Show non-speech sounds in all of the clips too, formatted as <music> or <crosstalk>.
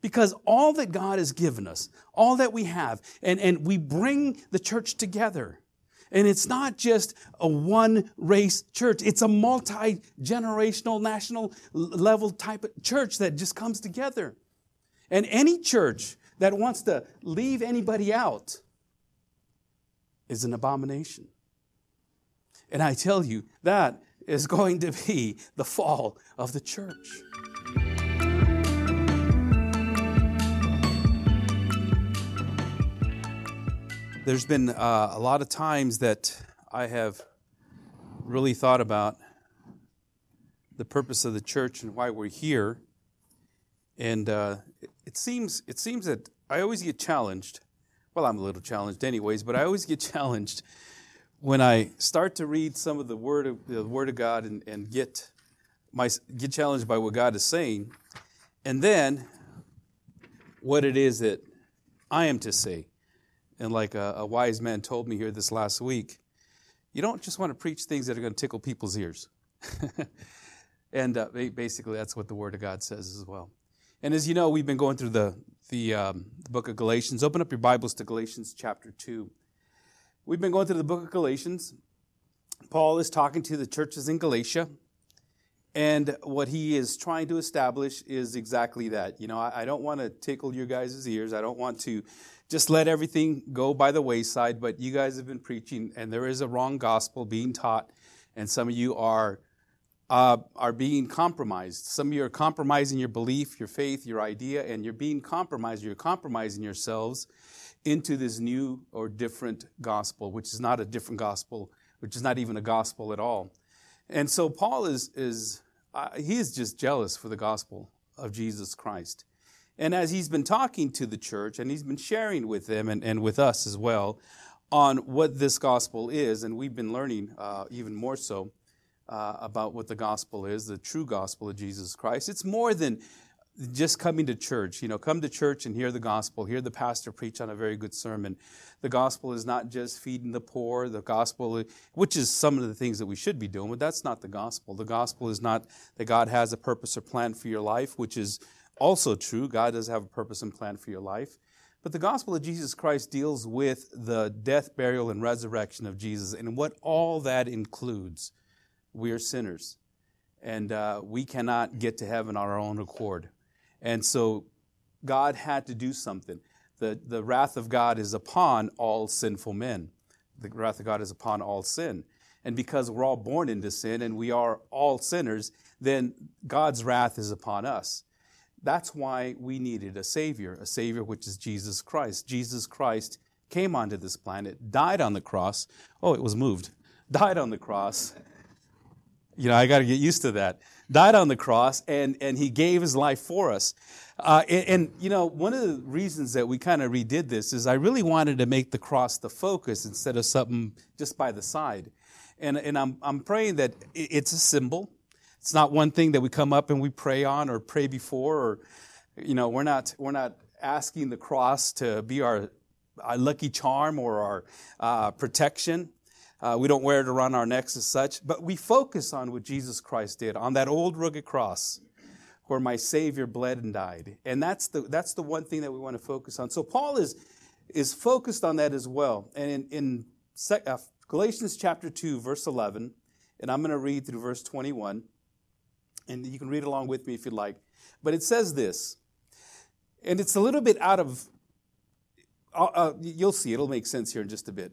Because all that God has given us, all that we have, and, and we bring the church together. And it's not just a one race church, it's a multi generational, national level type of church that just comes together. And any church that wants to leave anybody out is an abomination. And I tell you, that is <laughs> going to be the fall of the church. There's been uh, a lot of times that I have really thought about the purpose of the church and why we're here. And uh, it seems it seems that I always get challenged. Well, I'm a little challenged, anyways, but I always get <laughs> challenged when I start to read some of the word of the Word of God and, and get my get challenged by what God is saying, and then what it is that I am to say. And like a, a wise man told me here this last week, you don't just want to preach things that are going to tickle people's ears. <laughs> and uh, basically, that's what the Word of God says as well. And as you know, we've been going through the, the, um, the book of Galatians. Open up your Bibles to Galatians chapter 2. We've been going through the book of Galatians. Paul is talking to the churches in Galatia. And what he is trying to establish is exactly that. You know, I, I don't want to tickle your guys' ears. I don't want to just let everything go by the wayside, but you guys have been preaching, and there is a wrong gospel being taught, and some of you are uh, are being compromised. Some of you are compromising your belief, your faith, your idea, and you're being compromised. You're compromising yourselves into this new or different gospel, which is not a different gospel, which is not even a gospel at all. And so Paul is is uh, he is just jealous for the gospel of Jesus Christ. And as he's been talking to the church and he's been sharing with them and, and with us as well on what this gospel is, and we've been learning uh, even more so uh, about what the gospel is, the true gospel of Jesus Christ. It's more than just coming to church. You know, come to church and hear the gospel, hear the pastor preach on a very good sermon. The gospel is not just feeding the poor, the gospel, which is some of the things that we should be doing, but that's not the gospel. The gospel is not that God has a purpose or plan for your life, which is also true. God does have a purpose and plan for your life. But the gospel of Jesus Christ deals with the death, burial, and resurrection of Jesus and what all that includes. We are sinners, and uh, we cannot get to heaven on our own accord. And so God had to do something. The, the wrath of God is upon all sinful men. The wrath of God is upon all sin. And because we're all born into sin and we are all sinners, then God's wrath is upon us. That's why we needed a Savior, a Savior which is Jesus Christ. Jesus Christ came onto this planet, died on the cross. Oh, it was moved. <laughs> Died on the cross. You know, I got to get used to that. Died on the cross, and, and he gave his life for us. Uh, and, and, you know, one of the reasons that we kind of redid this is I really wanted to make the cross the focus instead of something just by the side. And, and I'm, I'm praying that it's a symbol. It's not one thing that we come up and we pray on or pray before, or you know, we're not we're not asking the cross to be our, our lucky charm or our uh, protection. Uh, we don't wear it around our necks as such, but we focus on what Jesus Christ did on that old rugged cross where my Savior bled and died. And that's the, that's the one thing that we want to focus on. So Paul is, is focused on that as well. And in, in uh, Galatians chapter 2, verse 11, and I'm going to read through verse 21 and you can read along with me if you'd like. But it says this, and it's a little bit out of, uh, uh, you'll see, it'll make sense here in just a bit.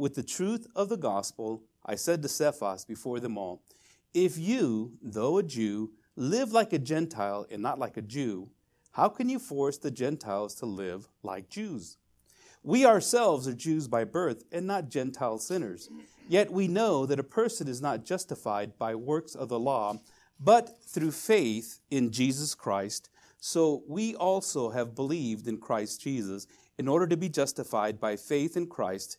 with the truth of the gospel, I said to Cephas before them all, If you, though a Jew, live like a Gentile and not like a Jew, how can you force the Gentiles to live like Jews? We ourselves are Jews by birth and not Gentile sinners. Yet we know that a person is not justified by works of the law, but through faith in Jesus Christ. So we also have believed in Christ Jesus in order to be justified by faith in Christ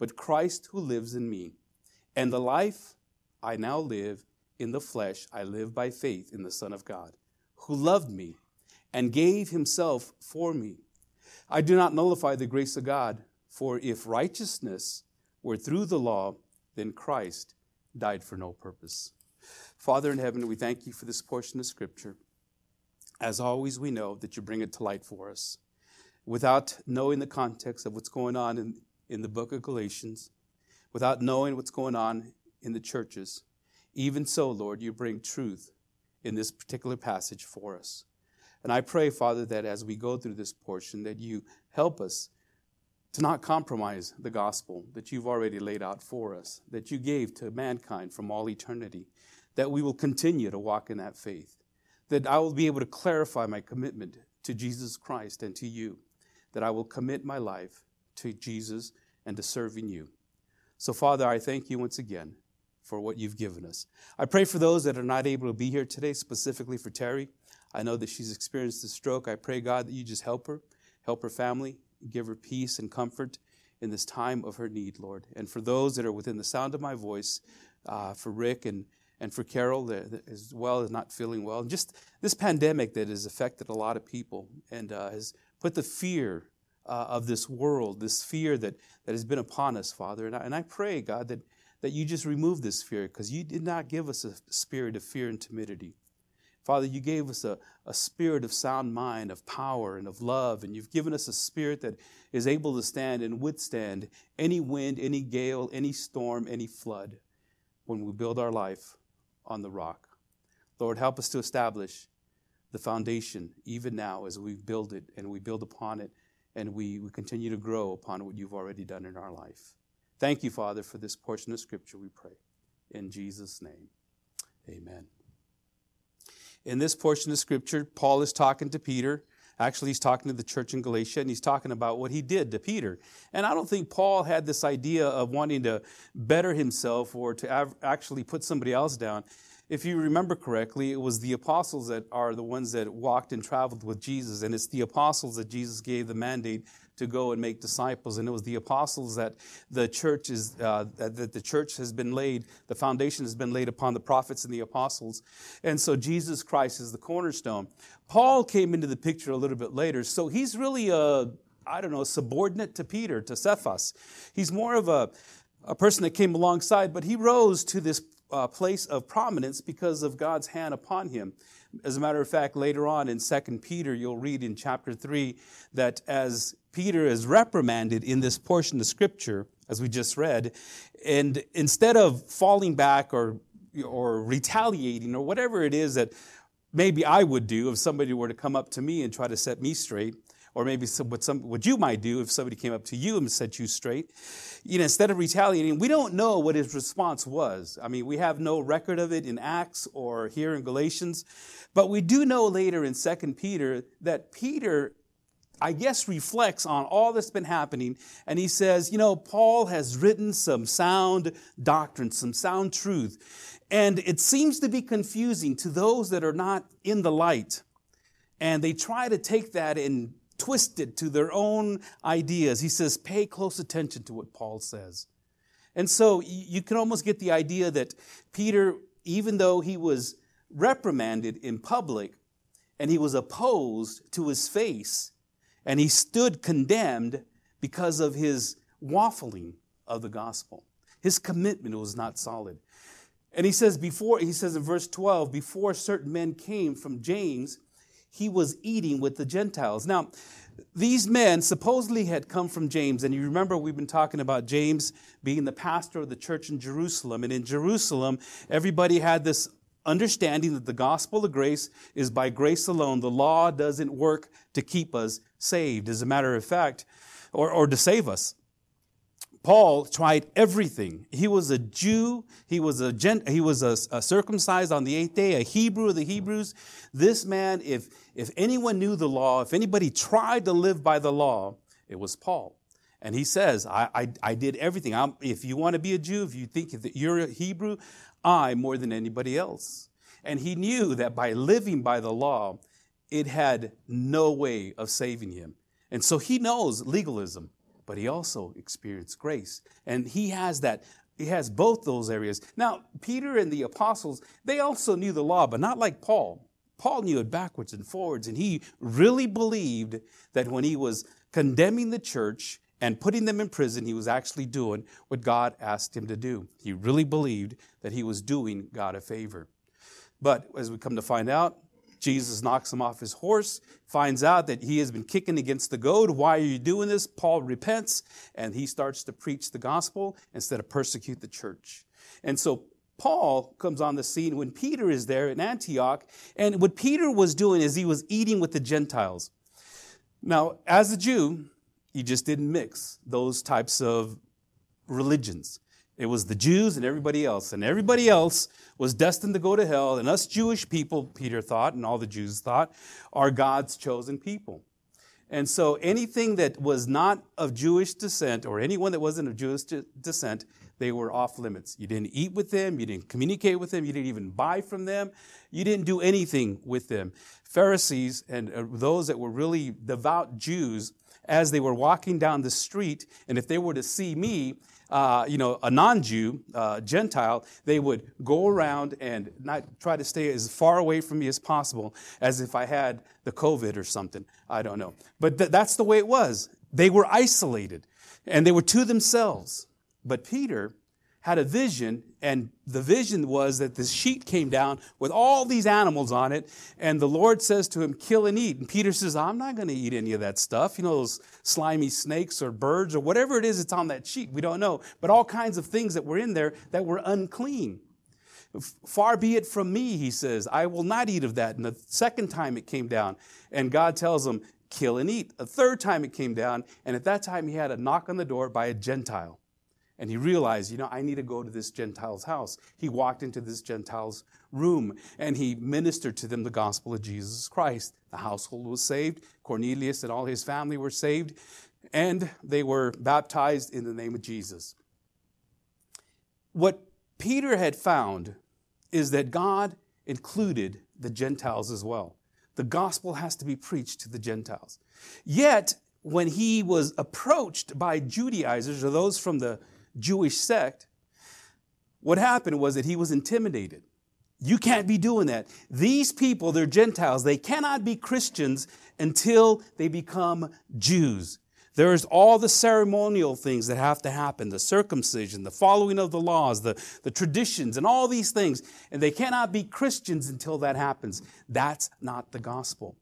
but Christ who lives in me. And the life I now live in the flesh, I live by faith in the Son of God, who loved me and gave himself for me. I do not nullify the grace of God, for if righteousness were through the law, then Christ died for no purpose. Father in heaven, we thank you for this portion of Scripture. As always, we know that you bring it to light for us. Without knowing the context of what's going on in, in the book of Galatians, without knowing what's going on in the churches, even so, Lord, you bring truth in this particular passage for us. And I pray, Father, that as we go through this portion, that you help us to not compromise the gospel that you've already laid out for us, that you gave to mankind from all eternity, that we will continue to walk in that faith, that I will be able to clarify my commitment to Jesus Christ and to you, that I will commit my life to Jesus and to serving you. So, Father, I thank you once again for what you've given us. I pray for those that are not able to be here today, specifically for Terry. I know that she's experienced a stroke. I pray, God, that you just help her, help her family, give her peace and comfort in this time of her need, Lord. And for those that are within the sound of my voice, uh, for Rick and, and for Carol that, as well as not feeling well, and just this pandemic that has affected a lot of people and uh, has put the fear uh, of this world, this fear that, that has been upon us, Father. And I, and I pray, God, that, that you just remove this fear because you did not give us a spirit of fear and timidity. Father, you gave us a, a spirit of sound mind, of power, and of love, and you've given us a spirit that is able to stand and withstand any wind, any gale, any storm, any flood when we build our life on the rock. Lord, help us to establish the foundation even now as we build it and we build upon it and we, we continue to grow upon what you've already done in our life. Thank you, Father, for this portion of Scripture, we pray. In Jesus' name, amen. In this portion of Scripture, Paul is talking to Peter. Actually, he's talking to the church in Galatia, and he's talking about what he did to Peter. And I don't think Paul had this idea of wanting to better himself or to actually put somebody else down. If you remember correctly, it was the apostles that are the ones that walked and traveled with Jesus, and it's the apostles that Jesus gave the mandate to go and make disciples. And it was the apostles that the church is uh, that the church has been laid, the foundation has been laid upon the prophets and the apostles. And so Jesus Christ is the cornerstone. Paul came into the picture a little bit later, so he's really a I don't know subordinate to Peter to Cephas. He's more of a a person that came alongside, but he rose to this uh, place of prominence because of God's hand upon him. As a matter of fact, later on in 2 Peter, you'll read in chapter 3 that as Peter is reprimanded in this portion of scripture, as we just read, and instead of falling back or, or retaliating or whatever it is that maybe I would do if somebody were to come up to me and try to set me straight, or maybe some, what, some, what you might do if somebody came up to you and set you straight. You know, instead of retaliating, we don't know what his response was. I mean, we have no record of it in Acts or here in Galatians, but we do know later in Second Peter that Peter I guess, reflects on all that's been happening. And he says, you know, Paul has written some sound doctrine, some sound truth. And it seems to be confusing to those that are not in the light. And they try to take that and twisted to their own ideas. He says, pay close attention to what Paul says. And so you can almost get the idea that Peter, even though he was reprimanded in public and he was opposed to his face and he stood condemned because of his waffling of the gospel. His commitment was not solid. And he says before he says in verse 12 before certain men came from James he was eating with the Gentiles. Now, these men supposedly had come from James, and you remember we've been talking about James being the pastor of the church in Jerusalem. And in Jerusalem, everybody had this understanding that the gospel of grace is by grace alone. The law doesn't work to keep us saved, as a matter of fact, or, or to save us. Paul tried everything. He was a Jew. He was a gent, he was a, a, circumcised on the eighth day, a Hebrew of the Hebrews. This man, if if anyone knew the law, if anybody tried to live by the law, it was Paul. And he says, I, I, I did everything. I'm, if you want to be a Jew, if you think that you're a Hebrew, I more than anybody else. And he knew that by living by the law, it had no way of saving him. And so he knows legalism but he also experienced grace. And he has that, he has both those areas. Now, Peter and the apostles, they also knew the law, but not like Paul. Paul knew it backwards and forwards, and he really believed that when he was condemning the church and putting them in prison, he was actually doing what God asked him to do. He really believed that he was doing God a favor. But as we come to find out, Jesus knocks him off his horse, finds out that he has been kicking against the goad. Why are you doing this? Paul repents and he starts to preach the gospel instead of persecute the church. And so Paul comes on the scene when Peter is there in Antioch. And what Peter was doing is he was eating with the Gentiles. Now, as a Jew, you just didn't mix those types of religions. It was the Jews and everybody else. And everybody else was destined to go to hell. And us Jewish people, Peter thought, and all the Jews thought, are God's chosen people. And so anything that was not of Jewish descent, or anyone that wasn't of Jewish descent, they were off limits. You didn't eat with them, you didn't communicate with them, you didn't even buy from them, you didn't do anything with them. Pharisees and uh, those that were really devout Jews, as they were walking down the street, and if they were to see me, uh, you know, a non-Jew, uh, Gentile, they would go around and not try to stay as far away from me as possible, as if I had the COVID or something. I don't know, but th- that's the way it was. They were isolated, and they were to themselves. But Peter had a vision, and the vision was that this sheet came down with all these animals on it, and the Lord says to him, Kill and eat. And Peter says, I'm not going to eat any of that stuff. You know, those slimy snakes or birds or whatever it is that's on that sheet. We don't know. But all kinds of things that were in there that were unclean. Far be it from me, he says, I will not eat of that. And the second time it came down, and God tells him, Kill and eat. A third time it came down, and at that time he had a knock on the door by a Gentile. And he realized, you know, I need to go to this Gentile's house. He walked into this Gentile's room and he ministered to them the gospel of Jesus Christ. The household was saved. Cornelius and all his family were saved. And they were baptized in the name of Jesus. What Peter had found is that God included the Gentiles as well. The gospel has to be preached to the Gentiles. Yet, when he was approached by Judaizers or those from the Jewish sect, what happened was that he was intimidated. You can't be doing that. These people, they're Gentiles. They cannot be Christians until they become Jews. There's all the ceremonial things that have to happen the circumcision, the following of the laws, the, the traditions, and all these things. And they cannot be Christians until that happens. That's not the gospel.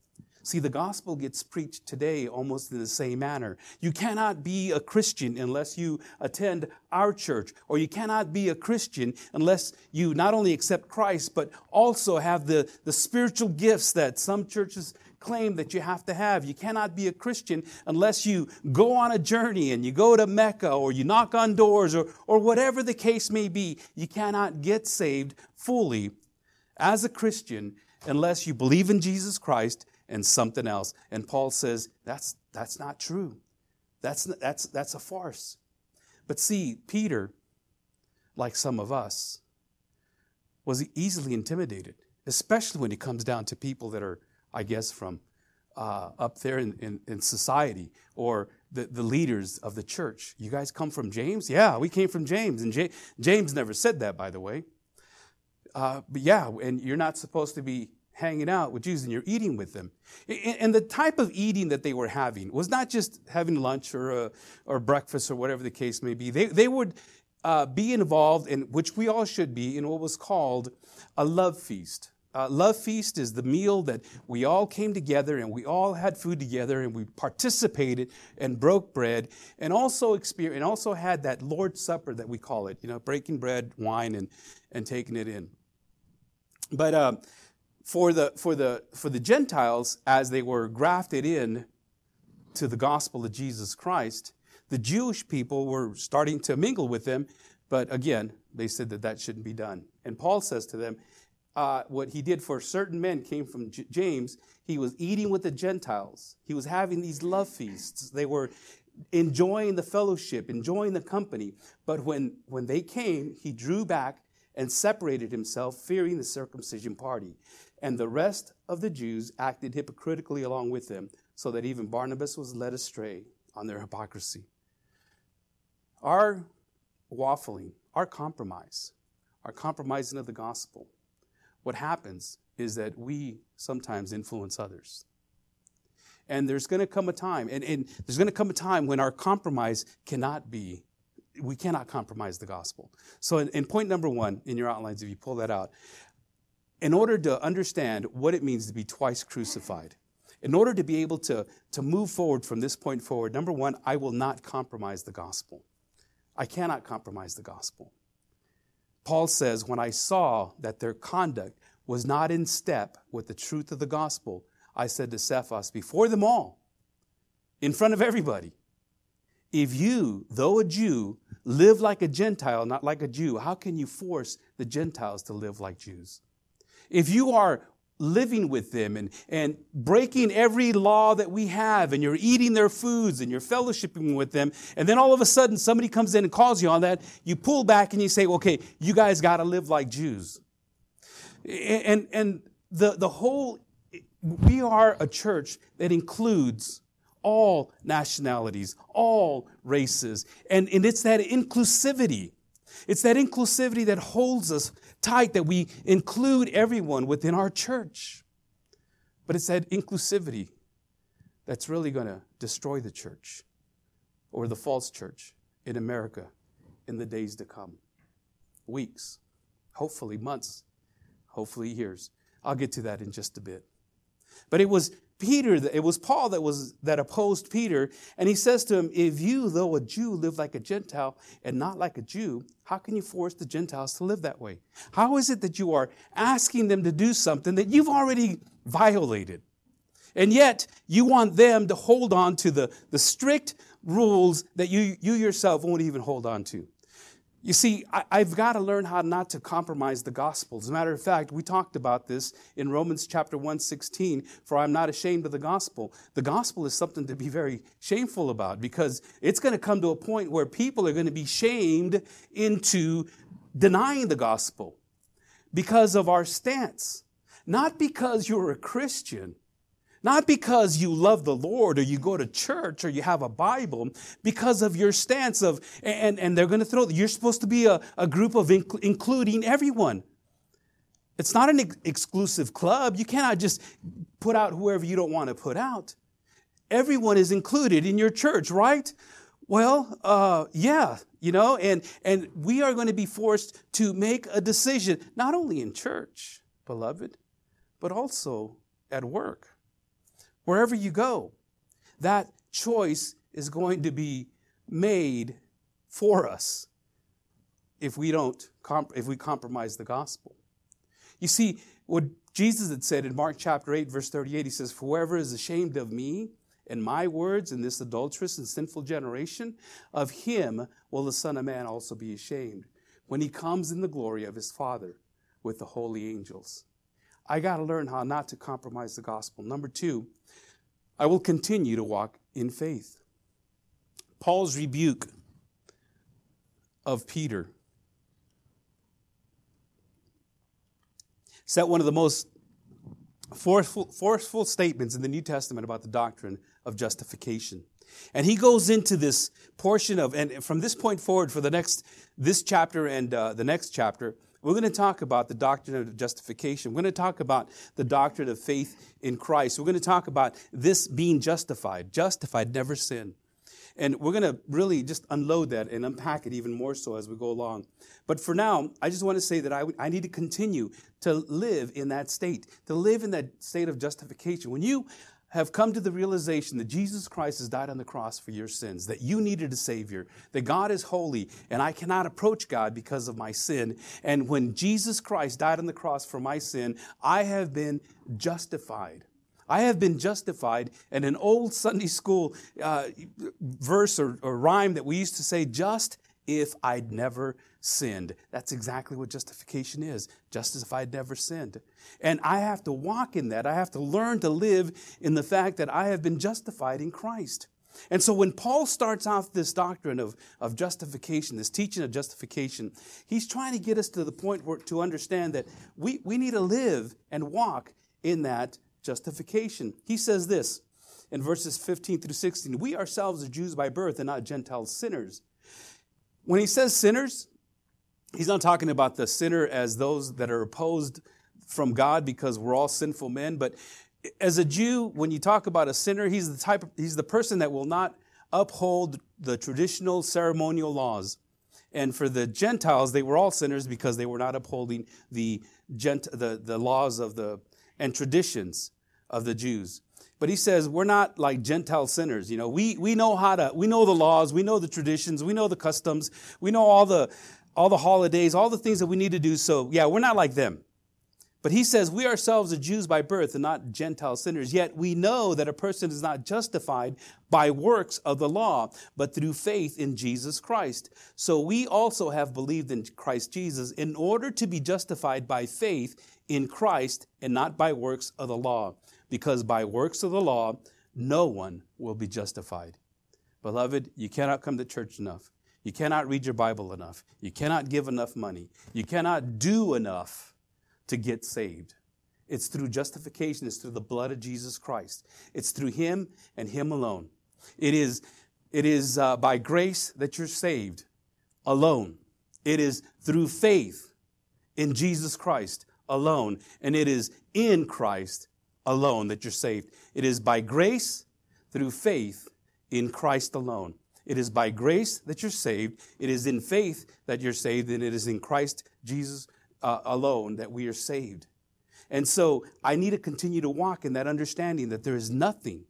See, the gospel gets preached today almost in the same manner. You cannot be a Christian unless you attend our church, or you cannot be a Christian unless you not only accept Christ, but also have the, the spiritual gifts that some churches claim that you have to have. You cannot be a Christian unless you go on a journey and you go to Mecca or you knock on doors or, or whatever the case may be. You cannot get saved fully as a Christian unless you believe in Jesus Christ and something else. And Paul says, that's, that's not true. That's, that's, that's a farce. But see, Peter, like some of us, was easily intimidated, especially when it comes down to people that are, I guess, from uh, up there in, in, in, society or the, the leaders of the church. You guys come from James? Yeah, we came from James. And J- James never said that, by the way. Uh, but yeah, and you're not supposed to be hanging out with Jews and you're eating with them. And the type of eating that they were having was not just having lunch or, uh, or breakfast or whatever the case may be. They, they would uh, be involved in, which we all should be, in what was called a love feast. Uh, love feast is the meal that we all came together and we all had food together and we participated and broke bread and also experienced and also had that Lord's Supper that we call it, you know, breaking bread, wine, and, and taking it in. But uh, for, the, for, the, for the Gentiles, as they were grafted in to the gospel of Jesus Christ, the Jewish people were starting to mingle with them, but again, they said that that shouldn't be done. And Paul says to them, uh, what he did for certain men came from J- James. He was eating with the Gentiles. He was having these love feasts. They were enjoying the fellowship, enjoying the company. But when, when they came, he drew back and separated himself, fearing the circumcision party. And the rest of the Jews acted hypocritically along with them, so that even Barnabas was led astray on their hypocrisy. Our waffling, our compromise, our compromising of the gospel, what happens is that we sometimes influence others. And there's going to come a time, and, and there's going to come a time when our compromise cannot be, we cannot compromise the gospel. So, in, in point number one in your outlines, if you pull that out, in order to understand what it means to be twice crucified, in order to be able to, to move forward from this point forward, number one, I will not compromise the gospel. I cannot compromise the gospel. Paul says, When I saw that their conduct was not in step with the truth of the gospel, I said to Cephas before them all, in front of everybody, if you, though a Jew, live like a Gentile, not like a Jew, how can you force the Gentiles to live like Jews? If you are living with them and, and breaking every law that we have and you're eating their foods and you're fellowshipping with them and then all of a sudden somebody comes in and calls you on that you pull back and you say okay you guys got to live like jews. And and the the whole we are a church that includes all nationalities all races and, and it's that inclusivity. It's that inclusivity that holds us tight that we include everyone within our church. But it's that inclusivity that's really going to destroy the church or the false church in America in the days to come. Weeks, hopefully months, hopefully years. I'll get to that in just a bit. But it was Peter, it was Paul that was that opposed Peter, and he says to him, "If you, though a Jew, live like a Gentile and not like a Jew, how can you force the Gentiles to live that way? How is it that you are asking them to do something that you've already violated, and yet you want them to hold on to the the strict rules that you you yourself won't even hold on to?" You see, I, have got to learn how not to compromise the gospel. As a matter of fact, we talked about this in Romans chapter 1, 16, for I'm not ashamed of the gospel. The gospel is something to be very shameful about because it's going to come to a point where people are going to be shamed into denying the gospel because of our stance. Not because you're a Christian, not because you love the Lord or you go to church or you have a Bible, because of your stance of, and, and they're going to throw, you're supposed to be a, a group of inc- including everyone. It's not an ex- exclusive club. You cannot just put out whoever you don't want to put out. Everyone is included in your church, right? Well, uh, yeah, you know, and, and we are going to be forced to make a decision, not only in church, beloved, but also at work wherever you go. That choice is going to be made for us if we don't if we compromise the gospel. You see, what Jesus had said in Mark chapter 8 verse 38 he says, "Whoever is ashamed of me and my words in this adulterous and sinful generation, of him will the Son of Man also be ashamed when he comes in the glory of his Father with the holy angels." I got to learn how not to compromise the gospel. Number 2, I will continue to walk in faith. Paul's rebuke of Peter set one of the most forceful, forceful statements in the New Testament about the doctrine of justification. And he goes into this portion of, and from this point forward, for the next, this chapter and uh, the next chapter, we're going to talk about the doctrine of justification. We're going to talk about the doctrine of faith in Christ. We're going to talk about this being justified, justified, never sin. And we're going to really just unload that and unpack it even more so as we go along. But for now, I just want to say that I, I need to continue to live in that state, to live in that state of justification. When you have come to the realization that Jesus Christ has died on the cross for your sins, that you needed a Savior, that God is holy, and I cannot approach God because of my sin. And when Jesus Christ died on the cross for my sin, I have been justified. I have been justified. And an old Sunday school uh, verse or, or rhyme that we used to say, just if I'd never sinned. That's exactly what justification is, just as if I'd never sinned. And I have to walk in that. I have to learn to live in the fact that I have been justified in Christ. And so when Paul starts off this doctrine of, of justification, this teaching of justification, he's trying to get us to the point where, to understand that we, we need to live and walk in that justification. He says this in verses 15 through 16 We ourselves are Jews by birth and not Gentile sinners. When he says sinners, he's not talking about the sinner as those that are opposed from God because we're all sinful men, but as a Jew, when you talk about a sinner, he's the type of, he's the person that will not uphold the traditional ceremonial laws. And for the Gentiles, they were all sinners because they were not upholding the, gent, the, the laws of the and traditions of the Jews. But he says we're not like Gentile sinners. You know, we, we know how to, we know the laws, we know the traditions, we know the customs, we know all the, all the holidays, all the things that we need to do. So yeah, we're not like them. But he says, We ourselves are Jews by birth and not Gentile sinners. Yet we know that a person is not justified by works of the law, but through faith in Jesus Christ. So we also have believed in Christ Jesus in order to be justified by faith in Christ and not by works of the law. Because by works of the law, no one will be justified. Beloved, you cannot come to church enough. You cannot read your Bible enough. You cannot give enough money. You cannot do enough to get saved. It's through justification, it's through the blood of Jesus Christ. It's through Him and Him alone. It is, it is uh, by grace that you're saved alone. It is through faith in Jesus Christ alone. And it is in Christ alone that you're saved. It is by grace through faith in Christ alone. It is by grace that you're saved. It is in faith that you're saved, and it is in Christ Jesus uh, alone that we are saved. And so I need to continue to walk in that understanding that there is nothing,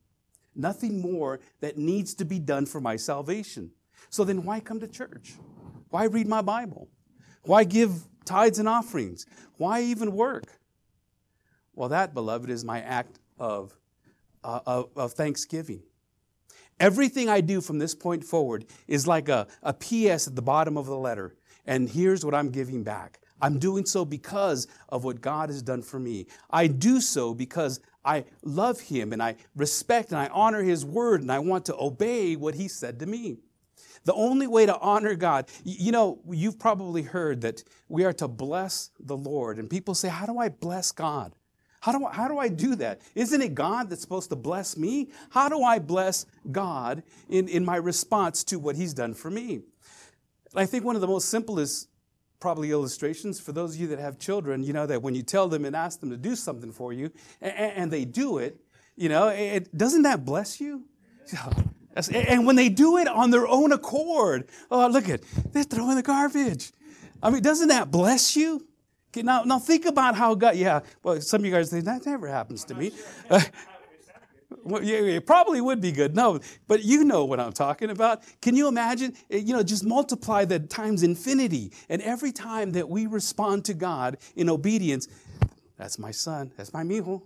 nothing more that needs to be done for my salvation. So then why come to church? Why read my Bible? Why give tithes and offerings? Why even work? Well, that, beloved, is my act of, uh, of, of, thanksgiving. Everything I do from this point forward is like a, a PS at the bottom of the letter. And here's what I'm giving back I'm doing so because of what God has done for me. I do so because I love Him and I respect and I honor His word and I want to obey what He said to me. The only way to honor God, you know, you've probably heard that we are to bless the Lord. And people say, How do I bless God? How do, I, how do I do that? Isn't it God that's supposed to bless me? How do I bless God in, in my response to what He's done for me? I think one of the most simplest probably illustrations for those of you that have children, you know, that when you tell them and ask them to do something for you and, and they do it, you know, it, doesn't that bless you? <laughs> And when they do it on their own accord, oh, look at, they're throwing the garbage. I mean, doesn't that bless you? Okay, now, now think about how God, yeah, well, some of you guys think that never happens to me. Well, yeah, it probably would be good. No, but you know what I'm talking about. Can you imagine? Eh, you know, just multiply that times infinity. And every time that we respond to God in obedience, that's my son, that's my mijo,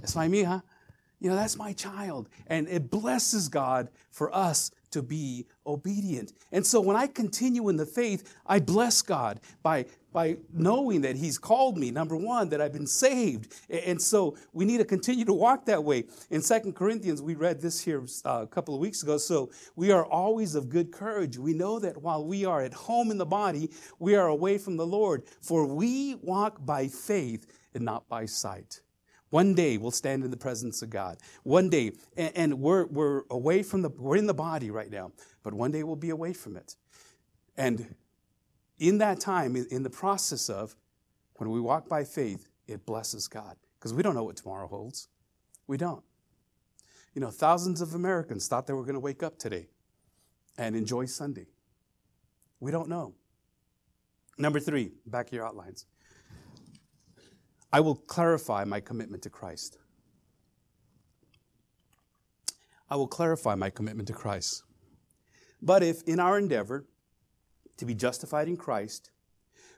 that's my mija, you know, that's my child. And it blesses God for us to be obedient. And so when I continue in the faith, I bless God by by knowing that He's called me, number one, that I've been saved. And so we need to continue to walk that way. In Second Corinthians, we read this here uh, a couple of weeks ago. So we are always of good courage. We know that while we are at home in the body, we are away from the Lord. For we walk by faith and not by sight. One day we'll stand in the presence of God. One day, and, we're, we're away from the, we're in the body right now, but one day we'll be away from it. And in that time, in the process of when we walk by faith, it blesses God because we don't know what tomorrow holds. We don't. You know, thousands of Americans thought they were going to wake up today and enjoy Sunday. We don't know. Number three, back of your outlines. I will clarify my commitment to Christ. I will clarify my commitment to Christ. But if in our endeavor to be justified in Christ,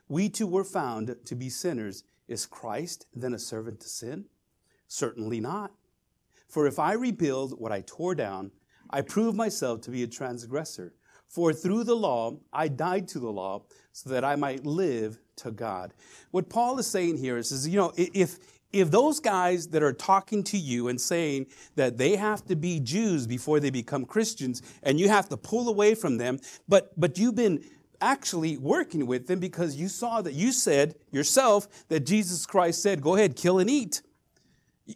we too were found to be sinners, is Christ then a servant to sin? Certainly not. For if I rebuild what I tore down, I prove myself to be a transgressor. For through the law, I died to the law so that I might live to God. What Paul is saying here is, is you know, if, if those guys that are talking to you and saying that they have to be Jews before they become Christians and you have to pull away from them, but, but you've been actually working with them because you saw that you said yourself that Jesus Christ said, go ahead, kill and eat.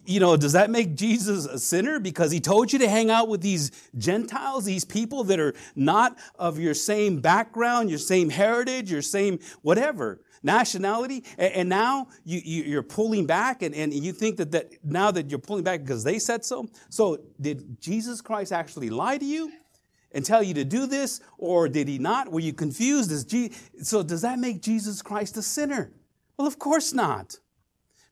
You know, does that make Jesus a sinner because he told you to hang out with these Gentiles, these people that are not of your same background, your same heritage, your same whatever nationality? And, now you, you, are pulling back and, and you think that, that now that you're pulling back because they said so? So did Jesus Christ actually lie to you? and tell you to do this, or did he not? Were you confused? Is Je- so does that make Jesus Christ a sinner? Well, of course not.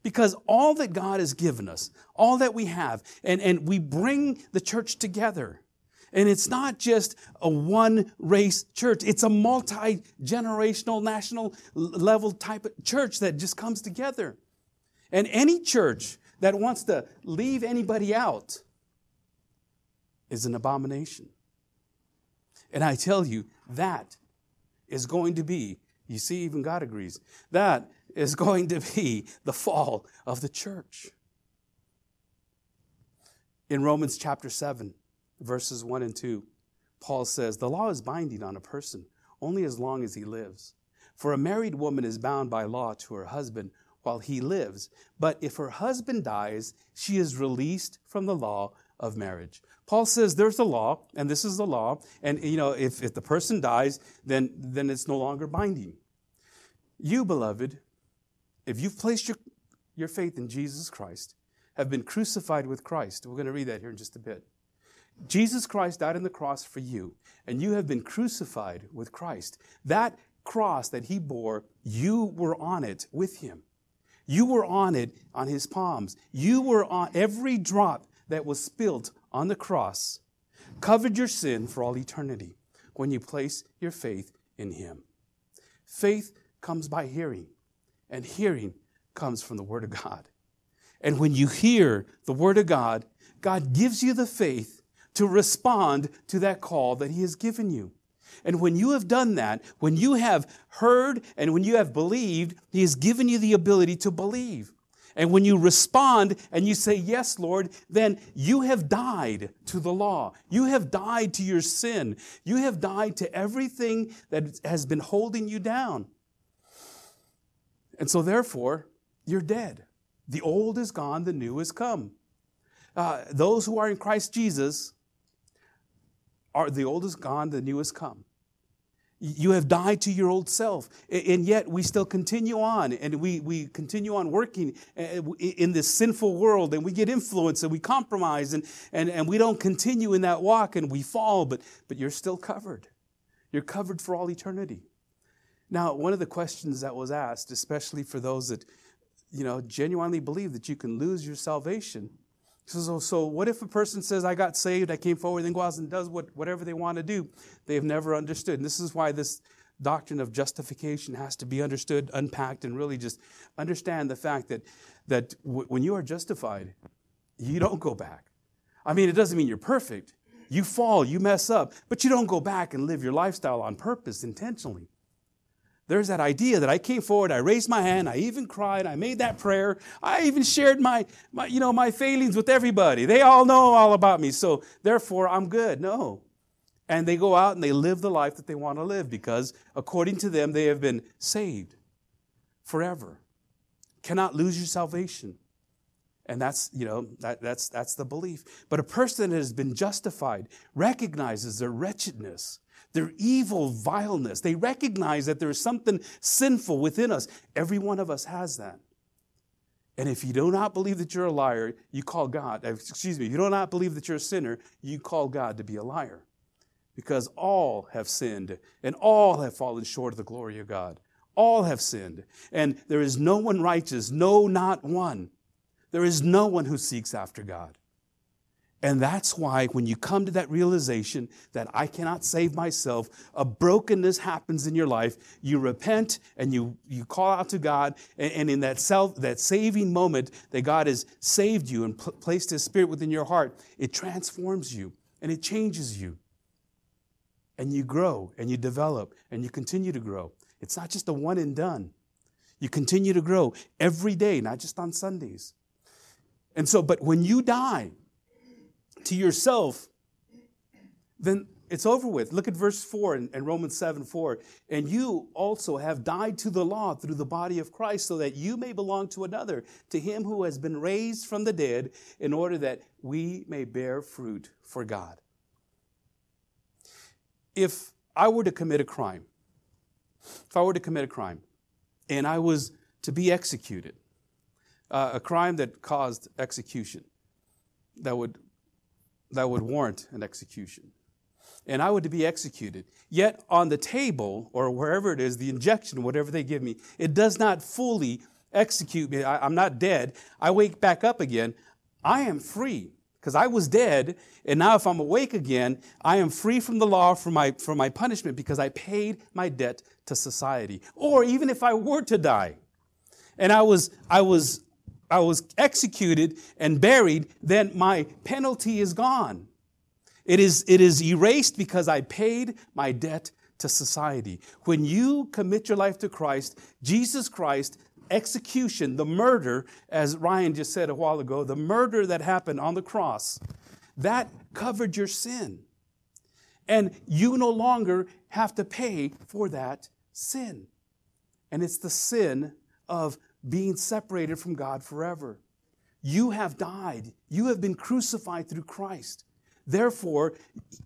Because all that God has given us, all that we have, and, and we bring the church together. And it's not just a one race church, it's a multi generational, national level type of church that just comes together. And any church that wants to leave anybody out is an abomination. And I tell you, that is going to be, you see, even God agrees, that is going to be the fall of the church. In Romans chapter 7, verses 1 and 2, Paul says, The law is binding on a person only as long as he lives. For a married woman is bound by law to her husband while he lives. But if her husband dies, she is released from the law of marriage. Paul says there's a law, and this is the law, and you know, if, if the person dies, then, then it's no longer binding. You, beloved, if you've placed your, your faith in Jesus Christ, have been crucified with Christ, we're going to read that here in just a bit. Jesus Christ died on the cross for you, and you have been crucified with Christ. That cross that he bore, you were on it with him. You were on it on his palms. You were on every drop that was spilled on the cross, covered your sin for all eternity when you place your faith in him. Faith comes by hearing, and hearing comes from the Word of God. And when you hear the Word of God, God gives you the faith to respond to that call that He has given you. And when you have done that, when you have heard and when you have believed, He has given you the ability to believe. And when you respond and you say, Yes, Lord, then you have died to the law. You have died to your sin. You have died to everything that has been holding you down. And so, therefore, you're dead. The old is gone, the new has come. Uh, those who are in Christ Jesus are the old is gone, the new has come. You have died to your old self, and yet we still continue on, and we, we continue on working uh, in this sinful world, and we get influenced, and we compromise, and, and, and we don't continue in that walk, and we fall, but, but you're still covered. You're covered for all eternity. Now, one of the questions that was asked, especially for those that, you know, genuinely believe that you can lose your salvation. So, so, what if a person says, I got saved, I came forward, then goes and does what, whatever they want to do? They've never understood. And this is why this doctrine of justification has to be understood, unpacked, and really just understand the fact that, that w- when you are justified, you don't go back. I mean, it doesn't mean you're perfect. You fall, you mess up, but you don't go back and live your lifestyle on purpose intentionally there's that idea that I came forward, I raised my hand, I even cried, I made that prayer, I even shared my, my, you know, my failings with everybody. They all know all about me, so therefore I'm good. No. And they go out and they live the life that they want to live because according to them, they have been saved forever. Cannot lose your salvation. And that's, you know, that, that's, that's the belief. But a person that has been justified recognizes their wretchedness their evil vileness. They recognize that there is something sinful within us. Every one of us has that. And if you do not believe that you're a liar, you call God, uh, excuse me, If you do not believe that you're a sinner, you call God to be a liar. Because all have sinned and all have fallen short of the glory of God. All have sinned. And there is no one righteous, no, not one. There is no one who seeks after God. And that's why when you come to that realization that I cannot save myself, a brokenness happens in your life. You repent and you, you call out to God. And, and in that self, that saving moment that God has saved you and pl- placed his spirit within your heart, it transforms you and it changes you. And you grow and you develop and you continue to grow. It's not just a one and done. You continue to grow every day, not just on Sundays. And so, but when you die, to yourself, then it's over with. Look at verse 4 in, in, Romans 7 4. And you also have died to the law through the body of Christ, so that you may belong to another, to him who has been raised from the dead, in order that we may bear fruit for God. If I were to commit a crime, if I were to commit a crime, and I was to be executed, uh, a crime that caused execution, that would that would warrant an execution. And I would be executed. Yet on the table, or wherever it is, the injection, whatever they give me, it does not fully execute me. I, am not dead. I wake back up again. I am free because I was dead. And now, if I'm awake again, I am free from the law for my, for my punishment because I paid my debt to society. Or even if I were to die and I was, I was I was executed and buried, then my penalty is gone. It is, it is erased because I paid my debt to society. When you commit your life to Christ, Jesus Christ, execution, the murder, as Ryan just said a while ago, the murder that happened on the cross, that covered your sin. And you no longer have to pay for that sin. And it's the sin of being separated from God forever. You have died. You have been crucified through Christ. Therefore,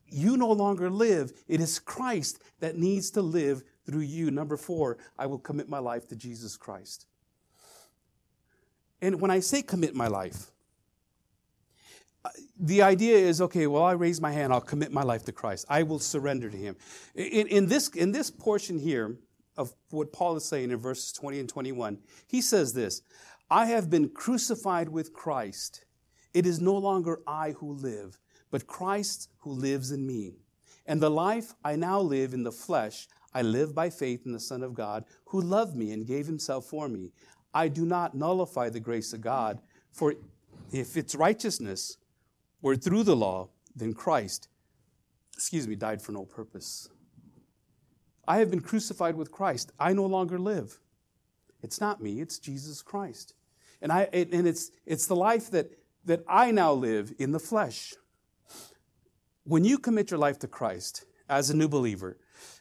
you no longer live. It is Christ that needs to live through you. Number four, I will commit my life to Jesus Christ. And when I say commit my life, uh, the idea is okay, well, I raise my hand, I'll commit my life to Christ. I will surrender to Him. In, in, this, in this portion here, of what Paul is saying in verses 20 and 21. He says this I have been crucified with Christ. It is no longer I who live, but Christ who lives in me. And the life I now live in the flesh, I live by faith in the Son of God, who loved me and gave himself for me. I do not nullify the grace of God, for if its righteousness were through the law, then Christ, excuse me, died for no purpose. I have been crucified with Christ. I no longer live. It's not me, it's Jesus Christ. And, I, and it's, it's the life that, that I now live in the flesh. When you commit your life to Christ as a new believer,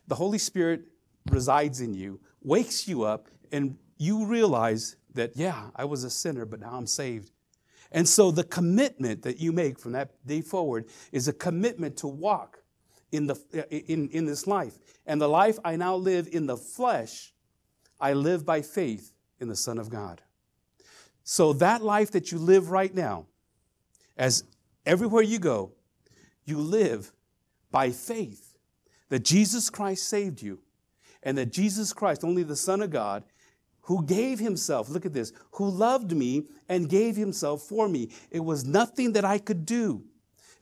the Holy Spirit resides in you, wakes you up, and you realize that, yeah, I was a sinner, but now I'm saved. And so the commitment that you make from that day forward is a commitment to walk in, the, in, in this life. And the life I now live in the flesh, I live by faith in the Son of God. So that life that you live right now, as everywhere you go, you live by faith that Jesus Christ saved you and that Jesus Christ, only the Son of God, who gave himself, look at this, who loved me and gave himself for me. It was nothing that I could do.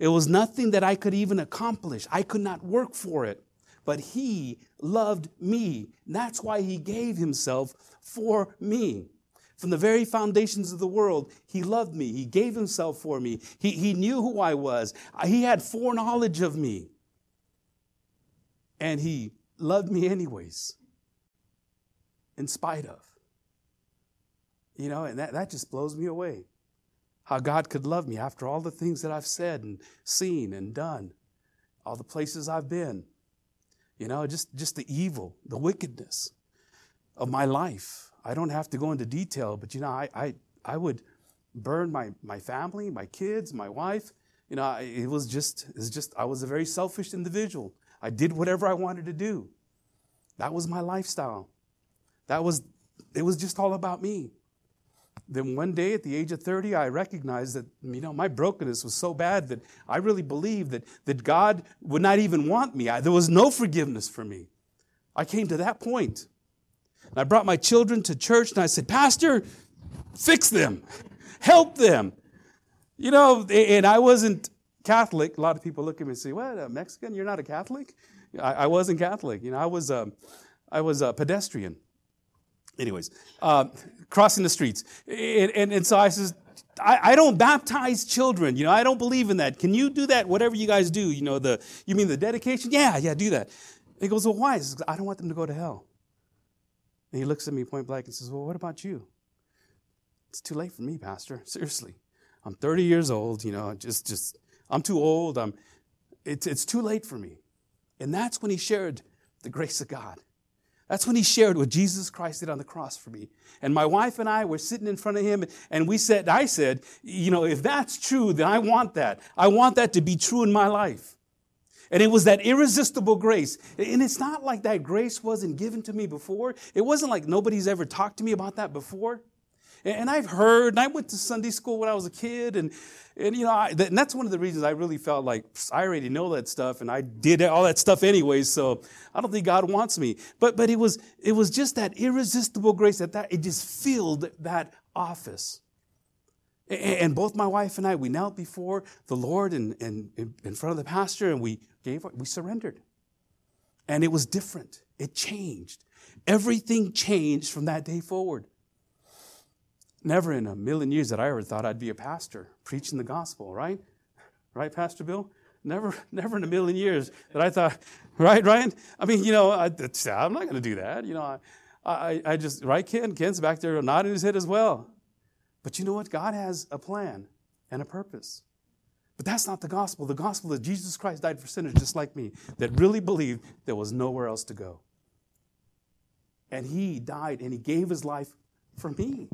It was nothing that I could even accomplish. I could not work for it. But He loved me. That's why He gave Himself for me. From the very foundations of the world, He loved me. He gave Himself for me. He, he knew who I was. He had foreknowledge of me. And He loved me anyways, in spite of. You know, and that, that just blows me away how God could love me after all the things that I've said and seen and done, all the places I've been. You know, just, just the evil, the wickedness of my life. I don't have to go into detail, but you know, I, I, I would burn my, my family, my kids, my wife. You know, it was just, it was just, I was a very selfish individual. I did whatever I wanted to do. That was my lifestyle. That was, it was just all about me then one day at the age of 30, I recognized that, you know, my brokenness was so bad that I really believed that, that God would not even want me. I, there was no forgiveness for me. I came to that point. And I brought my children to church and I said, Pastor, fix them, <laughs> help them. You know, and I wasn't, Catholic, a lot of people look at me and say, "What, a Mexican? You're not a Catholic?" I, I wasn't Catholic. You know, I was a, I was a pedestrian. Anyways, uh, crossing the streets, and, and, and so I says, I, I, don't baptize children. You know, I don't believe in that. Can you do that? Whatever you guys do, you know, the you mean the dedication? Yeah, yeah, do that. And he goes, well, why? Says, I don't want them to go to hell. And he looks at me point blank and says, well, what about you? It's too late for me, Pastor. Seriously, I'm 30 years old. You know, just just I'm too old. I'm. It's it's too late for me. And that's when he shared the grace of God. That's when he shared what Jesus Christ did on the cross for me. And my wife and I were sitting in front of him, and we said, I said, you know, if that's true, then I want that. I want that to be true in my life. And it was that irresistible grace. And it's not like that grace wasn't given to me before. It wasn't like nobody's ever talked to me about that before. And I've heard, and I went to Sunday school when I was a kid, and, and you know, I, and that's one of the reasons I really felt like I already know that stuff, and I did all that stuff anyway, So I don't think God wants me. But but it was it was just that irresistible grace that that it just filled that office. And both my wife and I, we knelt before the Lord and, and in front of the pastor, and we gave we surrendered. And it was different. It changed. Everything changed from that day forward. Never in a million years that I ever thought I'd be a pastor preaching the gospel, right? Right, Pastor Bill? Never, <laughs> never in a million years that I thought, <laughs> right, Ryan? I mean, you know, I, am not going to do that. You know, I, I, I just, right, Ken? Ken's back there nodding his head as well. But you know what? God has a plan and a purpose. But that's not the gospel. The gospel is Jesus Christ died for sinners just like me that really believed there was nowhere else to go. And he died and he gave his life for me.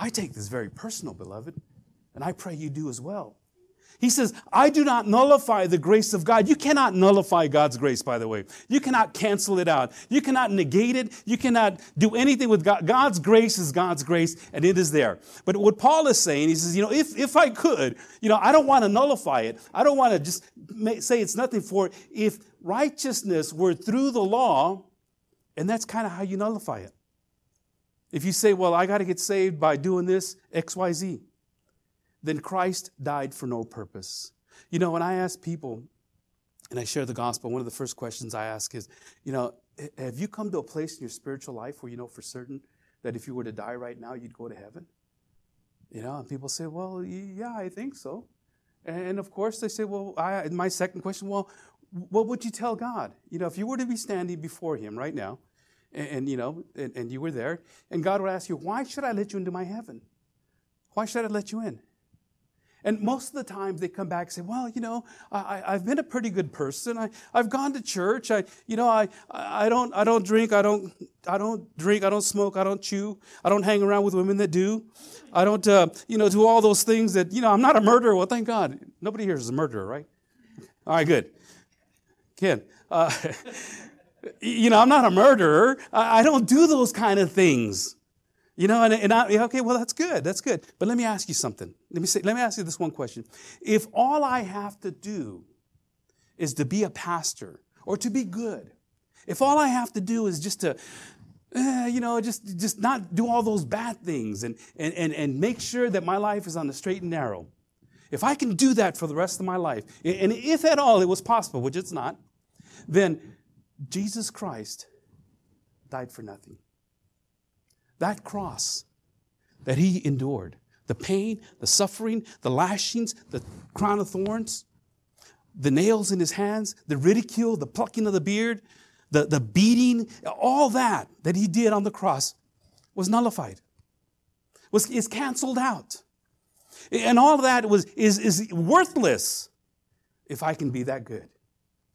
I take this very personal, beloved, and I pray you do as well. He says, I do not nullify the grace of God. You cannot nullify God's grace, by the way. You cannot cancel it out. You cannot negate it. You cannot do anything with God. God's grace is God's grace, and it is there. But what Paul is saying, he says, you know, if, if I could, you know, I don't want to nullify it. I don't want to just say it's nothing for it. If righteousness were through the law, and that's kind of how you nullify it. If you say, well, I got to get saved by doing this, XYZ, then Christ died for no purpose. You know, when I ask people and I share the gospel, one of the first questions I ask is, you know, have you come to a place in your spiritual life where you know for certain that if you were to die right now, you'd go to heaven? You know, and people say, well, yeah, I think so. And of course, they say, well, I, my second question, well, what would you tell God? You know, if you were to be standing before Him right now, and, and you know, and, and you were there, and God would ask you, why should I let you into my heaven? Why should I let you in? And most of the time they come back and say, well, you know, I, have been a pretty good person. I, I've gone to church. I, you know, I, I don't, I don't drink. I don't, I don't drink. I don't smoke. I don't chew. I don't hang around with women that do. I don't, uh, you know, do all those things that, you know, I'm not a murderer. Well, thank God. Nobody here is a murderer, right? All right, good. Ken, uh, <laughs> you know, I'm not a murderer. I, don't do those kind of things. You know, and, and I, okay, well, that's good. That's good. But let me ask you something. Let me say, let me ask you this one question. If all I have to do is to be a pastor or to be good, if all I have to do is just to, eh, you know, just, just not do all those bad things and, and, and, and make sure that my life is on the straight and narrow, if I can do that for the rest of my life, and if at all it was possible, which it's not, then Jesus Christ died for nothing. That cross that he endured, the pain, the suffering, the lashings, the crown of thorns, the nails in his hands, the ridicule, the plucking of the beard, the, the beating, all that that he did on the cross was nullified, was, is canceled out. And all that was, is, is worthless if I can be that good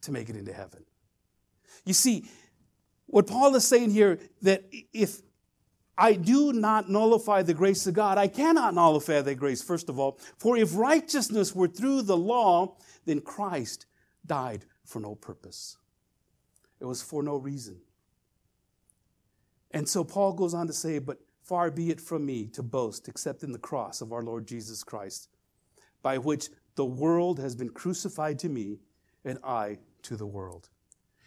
to make it into heaven. You see, what Paul is saying here that if I do not nullify the grace of God, I cannot nullify that grace, first of all. For if righteousness were through the law, then Christ died for no purpose. It was for no reason. And so Paul goes on to say, But far be it from me to boast except in the cross of our Lord Jesus Christ, by which the world has been crucified to me and I to the world.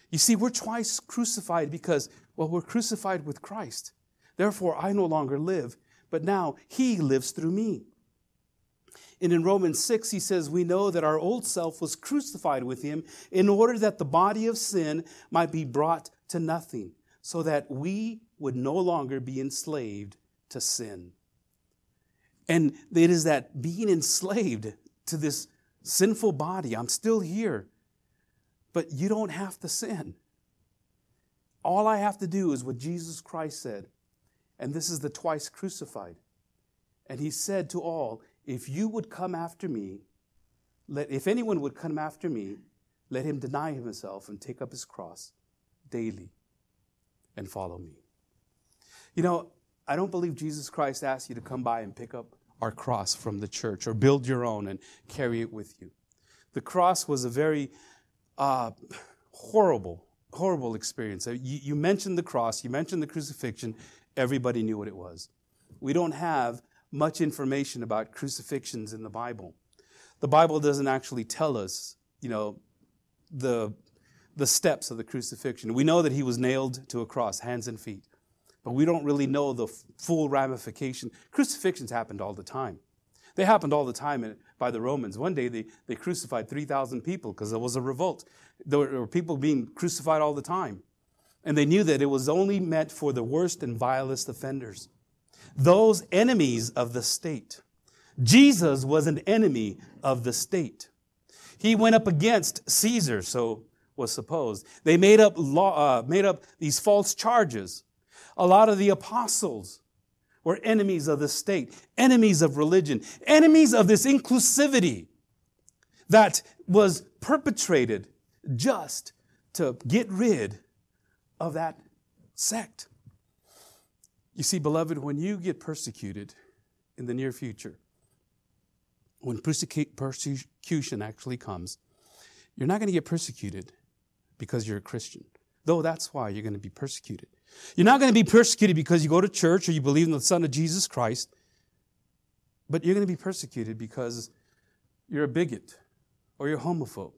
You see, we're twice crucified because, well, we're crucified with Christ. Therefore, I no longer live, but now He lives through me. And in Romans 6, he says, We know that our old self was crucified with him in order that the body of sin might be brought to nothing, so that we would no longer be enslaved to sin. And it is that being enslaved to this sinful body, I'm still here, but you don't have to sin. All I have to do is what Jesus Christ said. And this is the twice crucified. And he said to all, If you would come after me, let, if anyone would come after me, let him deny himself and take up his cross daily and follow me. You know, I don't believe Jesus Christ asked you to come by and pick up our cross from the church or build your own and carry it with you. The cross was a very uh, horrible, horrible experience. You, you mentioned the cross, you mentioned the crucifixion, everybody knew what it was. We don't have much information about crucifixions in the Bible. The Bible doesn't actually tell us, you know, the, the steps of the crucifixion. We know that he was nailed to a cross, hands and feet, but we don't really know the full ramification. Crucifixions happened all the time. They happened all the time by the Romans. One day they, they crucified 3,000 people because there was a revolt. There were people being crucified all the time. And they knew that it was only meant for the worst and vilest offenders, those enemies of the state. Jesus was an enemy of the state. He went up against Caesar, so was supposed. They made up law, uh, made up these false charges. A lot of the apostles were enemies of the state, enemies of religion, enemies of this inclusivity that was perpetrated just to get rid of that sect. You see, beloved, when you get persecuted in the near future, when persecution actually comes, you're not going to get persecuted because you're a Christian, though that's why you're going to be persecuted. You're not going to be persecuted because you go to church or you believe in the Son of Jesus Christ, but you're going to be persecuted because you're a bigot or you're homophobe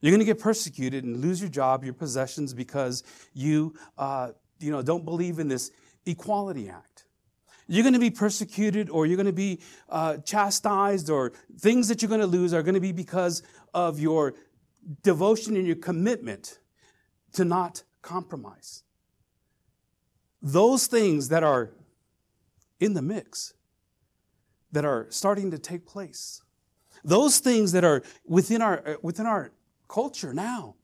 you're going to get persecuted and lose your job, your possessions, because you, uh, you know, don't believe in this Equality Act. You're going to be persecuted or you're going to be uh, chastised or things that you're going to lose are going to be because of your devotion and your commitment to not compromise. Those things that are in the mix, that are starting to take place, those things that are within our, uh, within our culture now.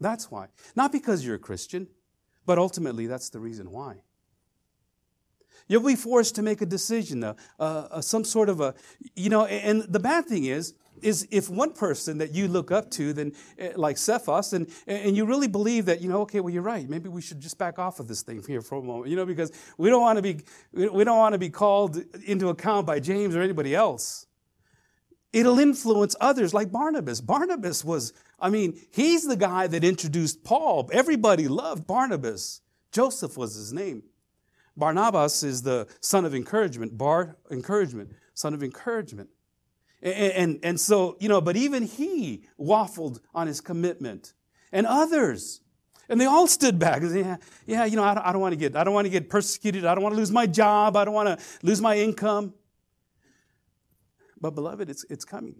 That's why. Not because you're a Christian, but ultimately that's the reason why. You'll be forced to make a decision, uh, uh, some sort of a, you know, and the bad thing is, is if one person that you look up to, then eh, like Cephas, and, and you really believe that, you know, okay, well, you're right. Maybe we should just back off of this thing here for a moment, you know, because we don't want to be, we don't want to be called into account by James or anybody else. It'll influence others like Barnabas. Barnabas was, I mean, he's the guy that introduced Paul. Everybody loved Barnabas. Joseph was his name. Barnabas is the son of encouragement. Bar, encouragement, son of encouragement. And, and, and so, you know, but even he waffled on his commitment. And others. And they all stood back yeah, yeah, you know, I don't, I don't want to get, I don't want to get persecuted. I don't want to lose my job. I don't want to lose my income. But, beloved, it's, it's coming.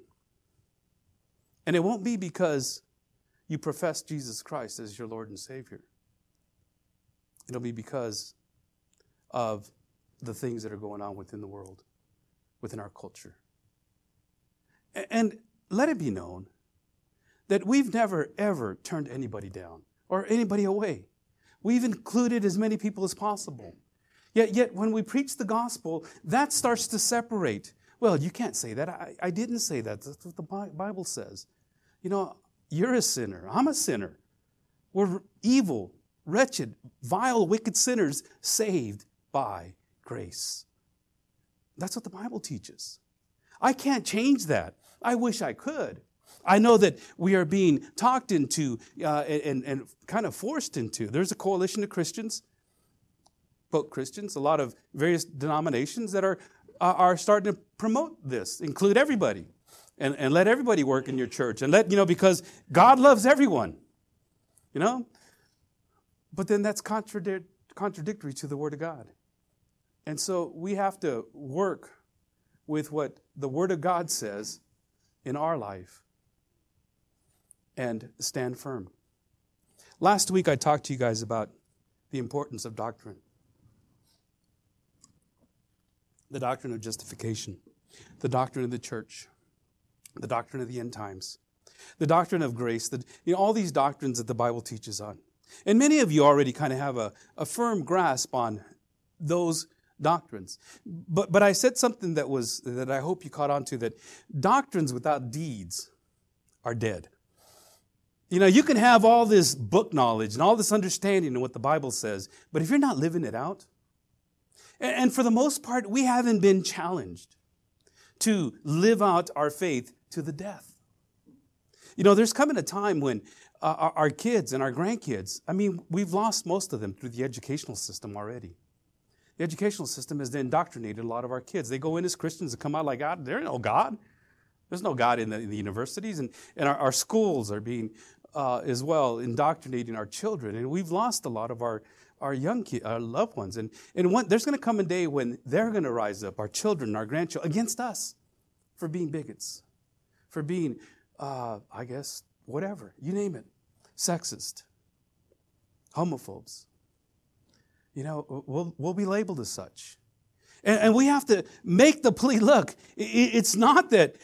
And it won't be because you profess Jesus Christ as your Lord and Savior. It'll be because of the things that are going on within the world, within our culture. And let it be known that we've never, ever turned anybody down or anybody away. We've included as many people as possible. Yet, yet when we preach the gospel, that starts to separate. Well, you can't say that. I, I didn't say that. That's what the Bible says. You know, you're a sinner. I'm a sinner. We're evil, wretched, vile, wicked sinners saved by grace. That's what the Bible teaches. I can't change that. I wish I could. I know that we are being talked into uh, and, and kind of forced into. There's a coalition of Christians, both Christians, a lot of various denominations that are are starting to promote this, include everybody, and, and let everybody work in your church. And let, you know, because God loves everyone, you know? But then that's contradictory to the Word of God. And so we have to work with what the Word of God says in our life and stand firm. Last week, I talked to you guys about the importance of doctrine the doctrine of justification, the doctrine of the church, the doctrine of the end times, the doctrine of grace, the, you know, all these doctrines that the Bible teaches on. And many of you already kind of have a, a firm grasp on those doctrines. But, but I said something that was, that I hope you caught on to, that doctrines without deeds are dead. You know, you can have all this book knowledge and all this understanding of what the Bible says, but if you're not living it out, and for the most part, we haven't been challenged to live out our faith to the death. You know, there's coming a time when uh, our kids and our grandkids, I mean, we've lost most of them through the educational system already. The educational system has indoctrinated a lot of our kids. They go in as Christians and come out like, God, there's no God. There's no God in the, in the universities. And, and our, our schools are being, uh, as well, indoctrinating our children. And we've lost a lot of our, our young our loved ones. And, and one, there's going to come a day when they're going to rise up, our children, our grandchildren, against us for being bigots, for being, uh, I guess, whatever, you name it, sexist, homophobes. You know, we'll, we'll be labeled as such. And, and we have to make the plea look, it, it's not that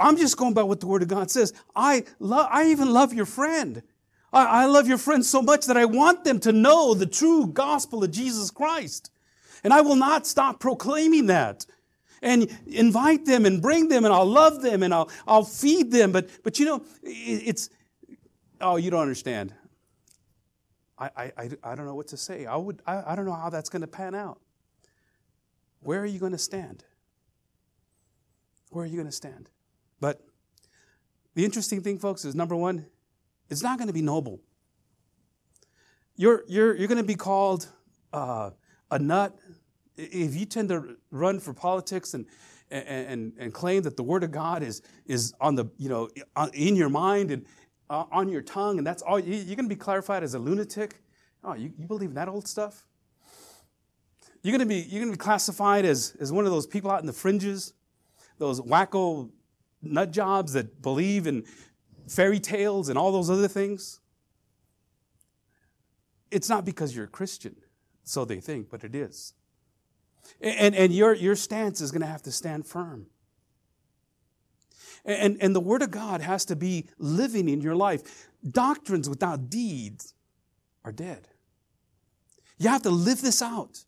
I'm just going by what the Word of God says. I, love, I even love your friend. I, I love your friend so much that I want them to know the true gospel of Jesus Christ. And I will not stop proclaiming that and invite them and bring them and I'll love them and I'll, I'll feed them. But, but you know, it's, oh, you don't understand. I, I, I don't know what to say. I, would, I, I don't know how that's going to pan out. Where are you going to stand? Where are you going to stand? But the interesting thing, folks, is number one, it's not going to be noble. You're, you're, you're going to be called uh, a nut if you tend to run for politics and, and, and claim that the Word of God is, is on the, you know, in your mind and uh, on your tongue, and that's all, you're going to be clarified as a lunatic. Oh, you, you believe in that old stuff? You're going to be, you're going to be classified as, as one of those people out in the fringes, those wacko nut jobs that believe in fairy tales and all those other things. It's not because you're a Christian, so they think, but it is. And, and your, your stance is going to have to stand firm. And, and the Word of God has to be living in your life. Doctrines without deeds are dead. You have to live this out.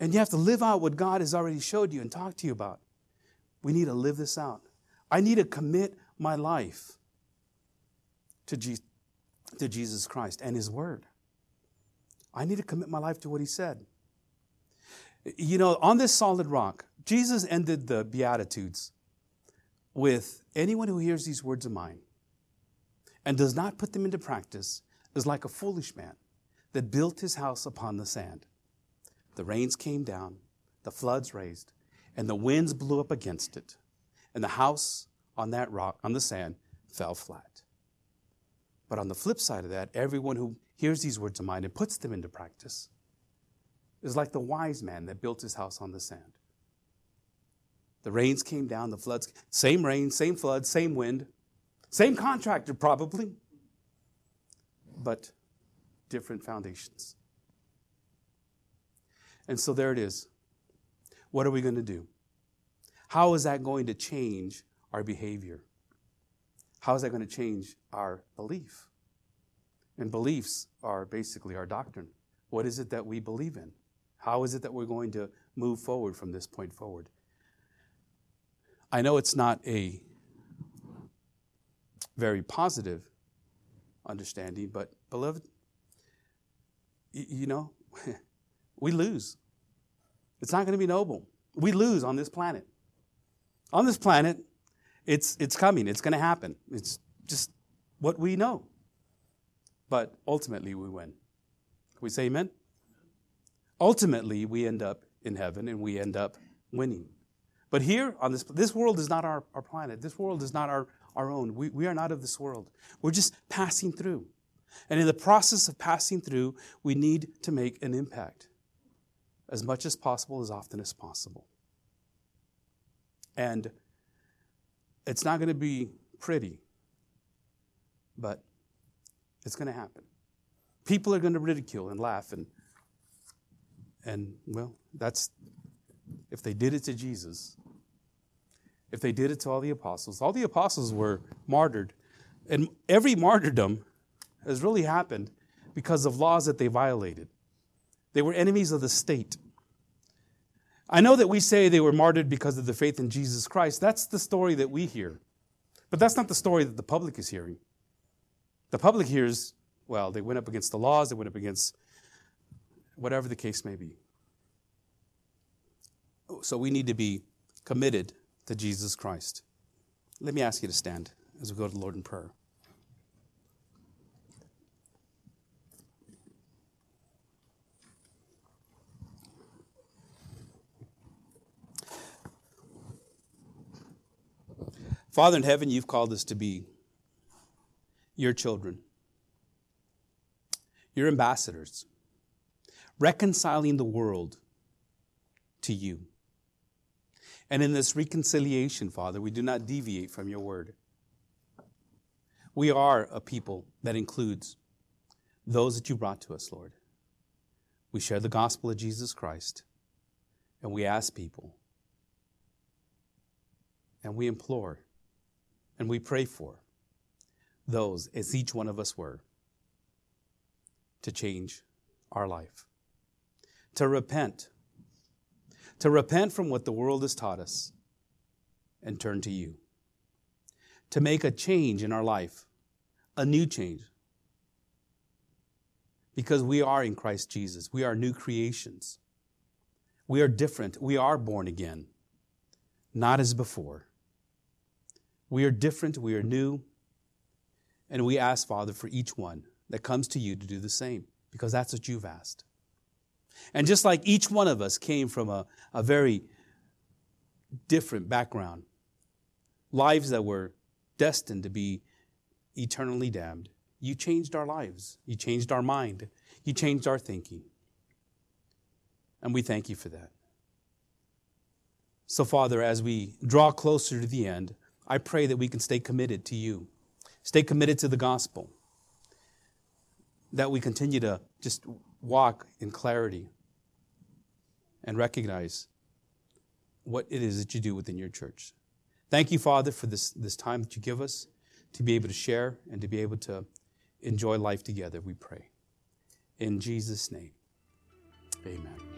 And you have to live out what God has already showed you and talked to you about. We need to live this out. I need to commit my life to, Je- to Jesus Christ and His Word. I need to commit my life to what He said. You know, on this solid rock, Jesus ended the Beatitudes with anyone who hears these words of mine and does not put them into practice is like a foolish man that built his house upon the sand. The rains came down, the floods raised, and the winds blew up against it, and the house on that rock, on the sand, fell flat. But on the flip side of that, everyone who hears these words of mine and puts them into practice is like the wise man that built his house on the sand. The rains came down, the floods, same rain, same flood, same wind, same contractor probably, but different foundations. And so there it is. What are we going to do? How is that going to change our behavior? How is that going to change our belief? And beliefs are basically our doctrine. What is it that we believe in? How is it that we're going to move forward from this point forward? I know it's not a very positive understanding, but beloved, you know, <laughs> we lose. It's not going to be noble. We lose on this planet. On this planet, it's, it's coming, it's going to happen. It's just what we know. But ultimately, we win. Can we say amen? Ultimately, we end up in heaven and we end up winning. But here on this, this world is not our, our planet. This world is not our, our own. We, we are not of this world. We're just passing through. And in the process of passing through, we need to make an impact as much as possible, as often as possible. And it's not going to be pretty, but it's going to happen. People are going to ridicule and laugh and and well, that's if they did it to Jesus. If they did it to all the apostles, all the apostles were martyred. And every martyrdom has really happened because of laws that they violated. They were enemies of the state. I know that we say they were martyred because of the faith in Jesus Christ. That's the story that we hear. But that's not the story that the public is hearing. The public hears, well, they went up against the laws, they went up against whatever the case may be. So we need to be committed to Jesus Christ. Let me ask you to stand as we go to the Lord in prayer. Father in heaven, you've called us to be your children, your ambassadors, reconciling the world to you. And in this reconciliation, Father, we do not deviate from your word. We are a people that includes those that you brought to us, Lord. We share the gospel of Jesus Christ, and we ask people, and we implore and we pray for those, as each one of us were, to change our life, to repent, to repent from what the world has taught us and turn to you, to make a change in our life, a new change. Because we are in Christ Jesus. We are new creations. We are different. We are born again, not as before. We are different, we are new, and we ask, Father, for each one that comes to you to do the same, because that's what you've asked. And just like each one of us came from a, a very different background, lives that were destined to be eternally damned, you changed our lives. You changed our mind. You changed our thinking. And we thank you for that. So, Father, as we draw closer to the end, I pray that we can stay committed to you, stay committed to the gospel, that we continue to just walk in clarity and recognize what it is that you do within your church. Thank you, Father, for this, this time that you give us to be able to share and to be able to enjoy life together, we pray. In Jesus' name, amen.